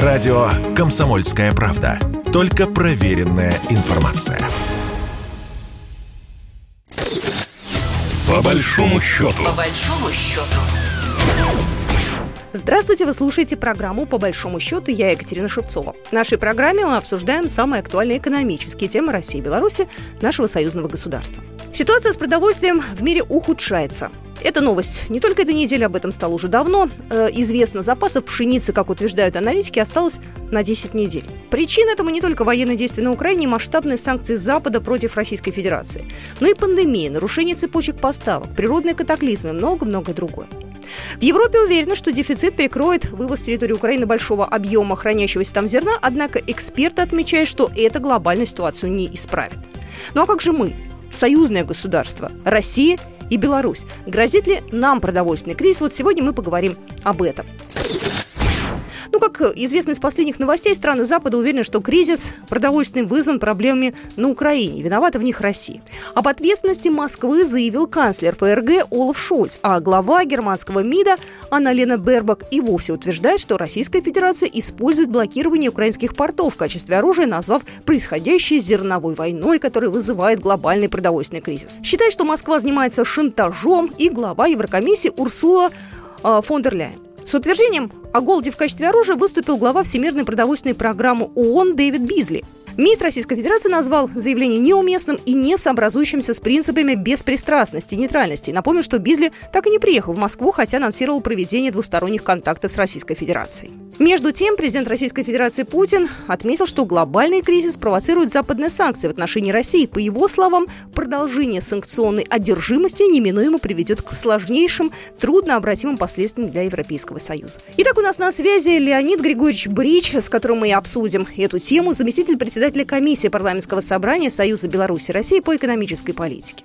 Радио «Комсомольская правда». Только проверенная информация. По большому счету. По большому счету. Здравствуйте, вы слушаете программу «По большому счету». Я Екатерина Шевцова. В нашей программе мы обсуждаем самые актуальные экономические темы России и Беларуси, нашего союзного государства. Ситуация с продовольствием в мире ухудшается. Это новость. Не только эта неделя, об этом стало уже давно. Э, известно, запасов пшеницы, как утверждают аналитики, осталось на 10 недель. Причина этому не только военные действия на Украине, масштабные санкции Запада против Российской Федерации, но и пандемия, нарушение цепочек поставок, природные катаклизмы и много-много другое. В Европе уверены, что дефицит перекроет вывоз с территории Украины большого объема хранящегося там зерна, однако эксперты отмечают, что это глобальную ситуацию не исправит. Ну а как же мы? Союзное государство, Россия и Беларусь. Грозит ли нам продовольственный кризис? Вот сегодня мы поговорим об этом. Ну, как известно из последних новостей, страны Запада уверены, что кризис продовольственный вызван проблемами на Украине. Виновата в них Россия. Об ответственности Москвы заявил канцлер ФРГ Олаф Шольц, а глава германского МИДа Анна-Лена Бербак и вовсе утверждает, что Российская Федерация использует блокирование украинских портов в качестве оружия, назвав происходящее зерновой войной, которая вызывает глобальный продовольственный кризис. Считает, что Москва занимается шантажом, и глава Еврокомиссии Урсула э, фон дер Ляйен. С утверждением о голоде в качестве оружия выступил глава Всемирной продовольственной программы ООН Дэвид Бизли. МИД Российской Федерации назвал заявление неуместным и не сообразующимся с принципами беспристрастности и нейтральности. Напомню, что Бизли так и не приехал в Москву, хотя анонсировал проведение двусторонних контактов с Российской Федерацией. Между тем, президент Российской Федерации Путин отметил, что глобальный кризис провоцирует западные санкции в отношении России. По его словам, продолжение санкционной одержимости неминуемо приведет к сложнейшим, труднообратимым последствиям для Европейского Союза. Итак, у нас на связи Леонид Григорьевич Брич, с которым мы обсудим эту тему, заместитель председателя комиссии парламентского собрания Союза Беларуси и России по экономической политике.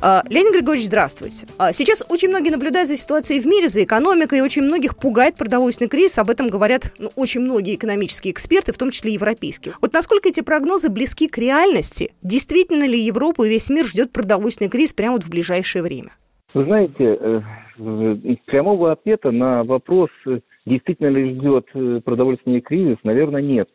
А, Леонид Григорьевич, здравствуйте. А, сейчас очень многие наблюдают за ситуацией в мире, за экономикой, и очень многих пугает продовольственный кризис. Об этом говорят ну, очень многие экономические эксперты, в том числе европейские. Вот насколько эти прогнозы близки к реальности? Действительно ли Европу и весь мир ждет продовольственный кризис прямо вот в ближайшее время? Вы знаете, э, прямого ответа на вопрос, действительно ли ждет э, продовольственный кризис, наверное, нет.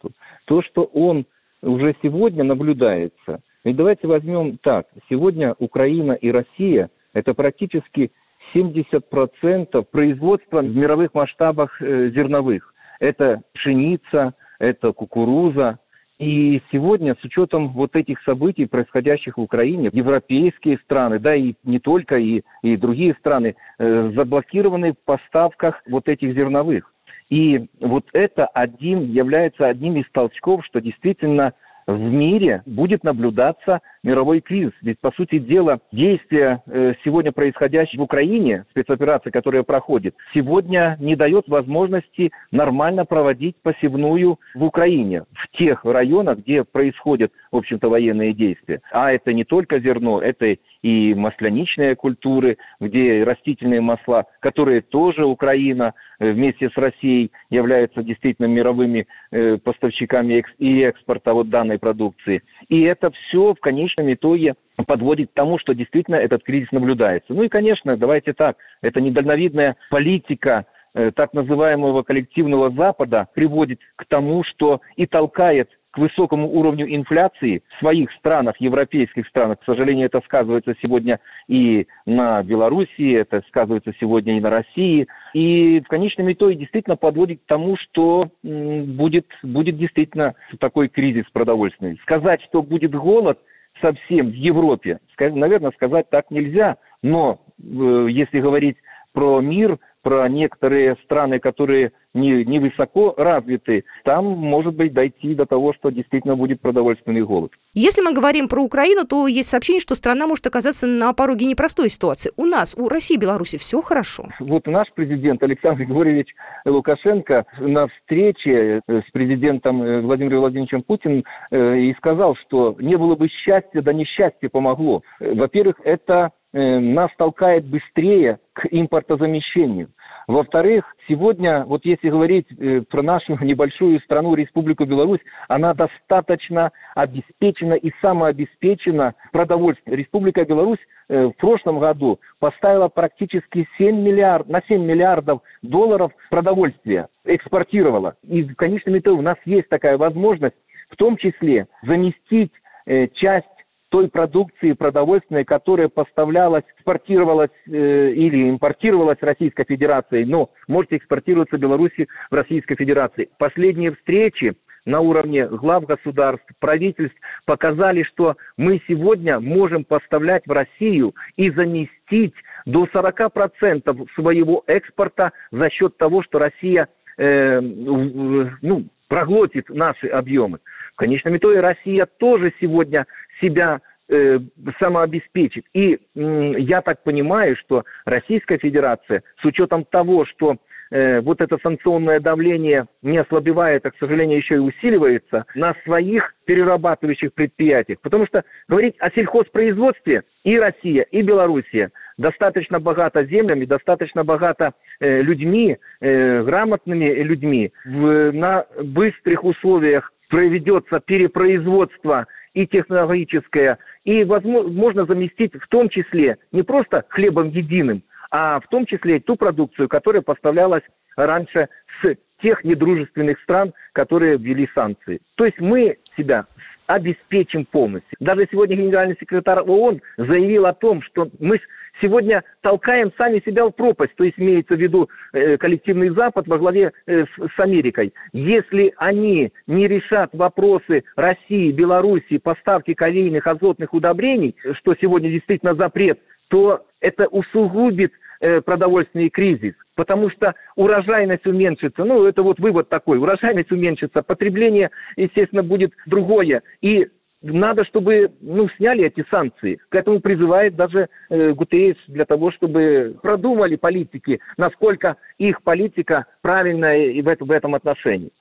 То, что он уже сегодня наблюдается – и давайте возьмем так. Сегодня Украина и Россия – это практически 70% производства в мировых масштабах э, зерновых. Это пшеница, это кукуруза. И сегодня, с учетом вот этих событий, происходящих в Украине, европейские страны, да и не только, и, и другие страны, э, заблокированы в поставках вот этих зерновых. И вот это один, является одним из толчков, что действительно в мире будет наблюдаться мировой кризис. Ведь, по сути дела, действия э, сегодня происходящие в Украине, спецоперация, которая проходит, сегодня не дает возможности нормально проводить посевную в Украине, в тех районах, где происходят, в общем-то, военные действия. А это не только зерно, это и масляничные культуры, где растительные масла, которые тоже Украина э, вместе с Россией являются действительно мировыми э, поставщиками и экспорта вот данной продукции. И это все в конечном итоге подводит к тому, что действительно этот кризис наблюдается. Ну и, конечно, давайте так, это недальновидная политика э, так называемого коллективного Запада приводит к тому, что и толкает к высокому уровню инфляции в своих странах, европейских странах. К сожалению, это сказывается сегодня и на Белоруссии, это сказывается сегодня и на России. И в конечном итоге действительно подводит к тому, что будет, будет действительно такой кризис продовольственный. Сказать, что будет голод совсем в Европе, наверное, сказать так нельзя. Но э, если говорить про мир, про некоторые страны, которые не, не высоко развиты, там может быть дойти до того, что действительно будет продовольственный голод. Если мы говорим про Украину, то есть сообщение, что страна может оказаться на пороге непростой ситуации. У нас, у России и Беларуси все хорошо. Вот наш президент Александр Григорьевич Лукашенко на встрече с президентом э, Владимиром Владимировичем Путиным э, и сказал, что не было бы счастья, да несчастье помогло. Во-первых, это э, нас толкает быстрее к импортозамещению. Во-вторых, сегодня, вот если говорить э, про нашу небольшую страну, Республику Беларусь, она достаточно обеспечена и самообеспечена продовольствием. Республика Беларусь э, в прошлом году поставила практически 7 миллиард, на 7 миллиардов долларов продовольствия, экспортировала. И в конечном итоге у нас есть такая возможность в том числе заместить э, часть той продукции продовольственной, которая поставлялась, экспортировалась э, или импортировалась Российской Федерацией, но может экспортироваться Беларуси в Российской Федерации. Последние встречи на уровне глав государств, правительств показали, что мы сегодня можем поставлять в Россию и заместить до 40% своего экспорта за счет того, что Россия э, ну, проглотит наши объемы. В конечном итоге Россия тоже сегодня себя э, самообеспечит. И э, я так понимаю, что Российская Федерация, с учетом того, что э, вот это санкционное давление не ослабевает, а, к сожалению, еще и усиливается на своих перерабатывающих предприятиях. Потому что говорить о сельхозпроизводстве и Россия, и Белоруссия достаточно богата землями, достаточно богата э, людьми, э, грамотными людьми. В, на быстрых условиях проведется перепроизводство и технологическое, и возможно, можно заместить в том числе не просто хлебом единым, а в том числе ту продукцию, которая поставлялась раньше с тех недружественных стран, которые ввели санкции. То есть мы себя обеспечим полностью. Даже сегодня генеральный секретарь ООН заявил о том, что мы сегодня толкаем сами себя в пропасть, то есть имеется в виду э, коллективный Запад во главе э, с, с Америкой. Если они не решат вопросы России, Белоруссии, поставки калийных азотных удобрений, что сегодня действительно запрет, то это усугубит э, продовольственный кризис, потому что урожайность уменьшится, ну это вот вывод такой, урожайность уменьшится, потребление, естественно, будет другое, и надо, чтобы ну, сняли эти санкции. К этому призывает даже э, Гутерреш для того, чтобы продумали политики, насколько их политика правильная и в, в этом отношении.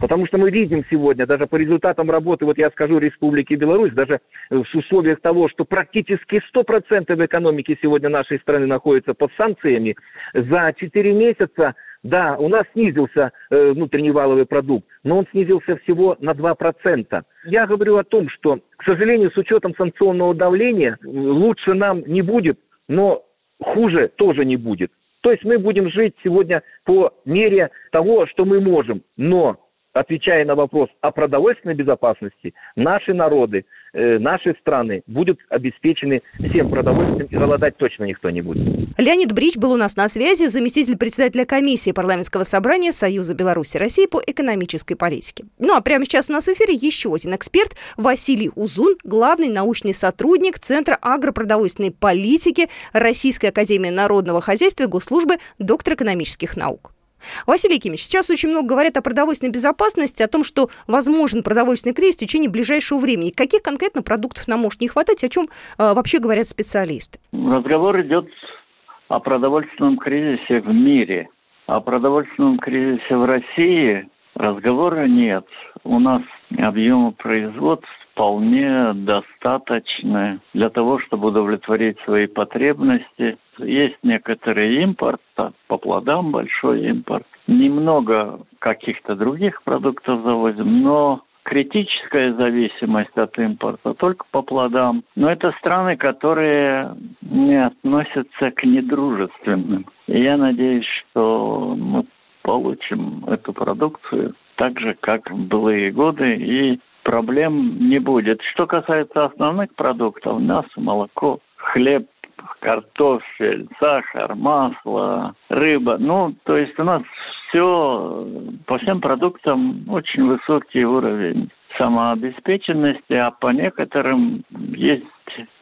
Потому что мы видим сегодня, даже по результатам работы, вот я скажу, Республики Беларусь, даже в условиях того, что практически 100% экономики сегодня нашей страны находится под санкциями, за 4 месяца да, у нас снизился э, внутренний валовый продукт, но он снизился всего на 2%. Я говорю о том, что, к сожалению, с учетом санкционного давления, лучше нам не будет, но хуже тоже не будет. То есть мы будем жить сегодня по мере того, что мы можем. Но отвечая на вопрос о продовольственной безопасности, наши народы, э, наши страны будут обеспечены всем продовольствием, и голодать точно никто не будет. Леонид Брич был у нас на связи, заместитель председателя комиссии парламентского собрания Союза Беларуси России по экономической политике. Ну а прямо сейчас у нас в эфире еще один эксперт Василий Узун, главный научный сотрудник Центра агропродовольственной политики Российской академии народного хозяйства и госслужбы, доктор экономических наук. Василий Якимович, сейчас очень много говорят о продовольственной безопасности, о том, что возможен продовольственный кризис в течение ближайшего времени. Каких конкретно продуктов нам может не хватать, о чем э, вообще говорят специалисты? Разговор идет о продовольственном кризисе в мире. О продовольственном кризисе в России разговора нет. У нас объемы производств вполне достаточны для того, чтобы удовлетворить свои потребности. Есть некоторый импорт, по плодам большой импорт. Немного каких-то других продуктов завозим, но критическая зависимость от импорта только по плодам. Но это страны, которые не относятся к недружественным. И я надеюсь, что мы получим эту продукцию так же, как в былые годы, и проблем не будет. Что касается основных продуктов, мясо, молоко, хлеб, картофель, сахар, масло, рыба. Ну, то есть у нас все, по всем продуктам очень высокий уровень самообеспеченности, а по некоторым есть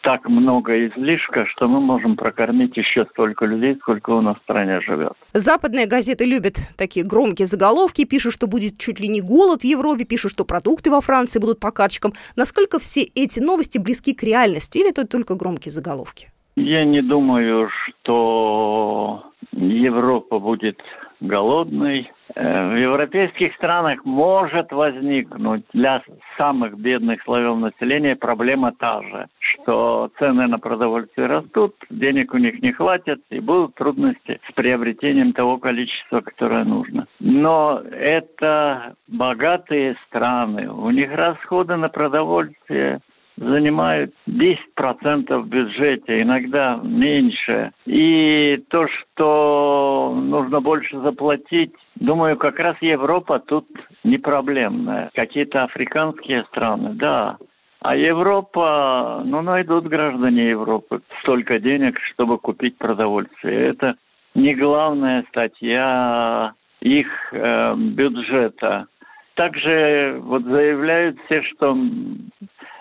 так много излишка, что мы можем прокормить еще столько людей, сколько у нас в стране живет. Западные газеты любят такие громкие заголовки, пишут, что будет чуть ли не голод в Европе, пишут, что продукты во Франции будут по карточкам. Насколько все эти новости близки к реальности или это только громкие заголовки? Я не думаю, что Европа будет голодной. Э, в европейских странах может возникнуть для самых бедных слоев населения проблема та же, что цены на продовольствие растут, денег у них не хватит и будут трудности с приобретением того количества, которое нужно. Но это богатые страны, у них расходы на продовольствие занимают 10% в бюджете, иногда меньше. И то, что нужно больше заплатить, думаю, как раз Европа тут не проблемная. Какие-то африканские страны, да. А Европа, ну, найдут граждане Европы столько денег, чтобы купить продовольствие. Это не главная статья их э, бюджета. Также вот заявляют все, что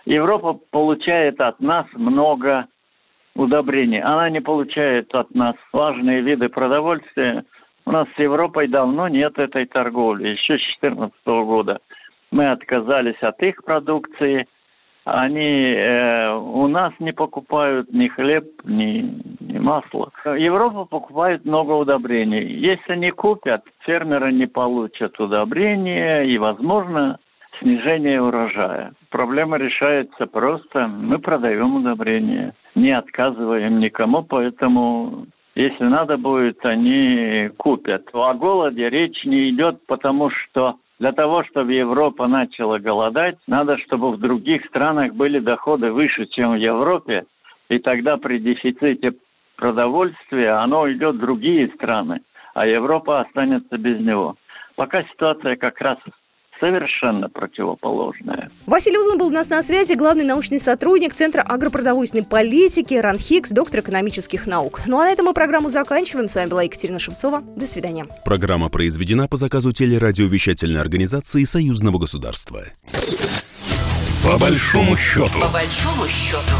Европа получает от нас много удобрений. Она не получает от нас важные виды продовольствия. У нас с Европой давно нет этой торговли, еще с 2014 года. Мы отказались от их продукции. Они э, у нас не покупают ни хлеб, ни, ни масло. Европа покупает много удобрений. Если не купят, фермеры не получат удобрения и, возможно, снижение урожая. Проблема решается просто. Мы продаем удобрения, не отказываем никому, поэтому если надо будет, они купят. О голоде речь не идет, потому что для того, чтобы Европа начала голодать, надо, чтобы в других странах были доходы выше, чем в Европе. И тогда при дефиците продовольствия оно идет в другие страны, а Европа останется без него. Пока ситуация как раз совершенно противоположное. Василий Узун был у нас на связи, главный научный сотрудник Центра агропродовольственной политики РАНХИКС, доктор экономических наук. Ну а на этом мы программу заканчиваем. С вами была Екатерина Шевцова. До свидания. Программа произведена по заказу телерадиовещательной организации Союзного государства. По большому счету. По большому счету.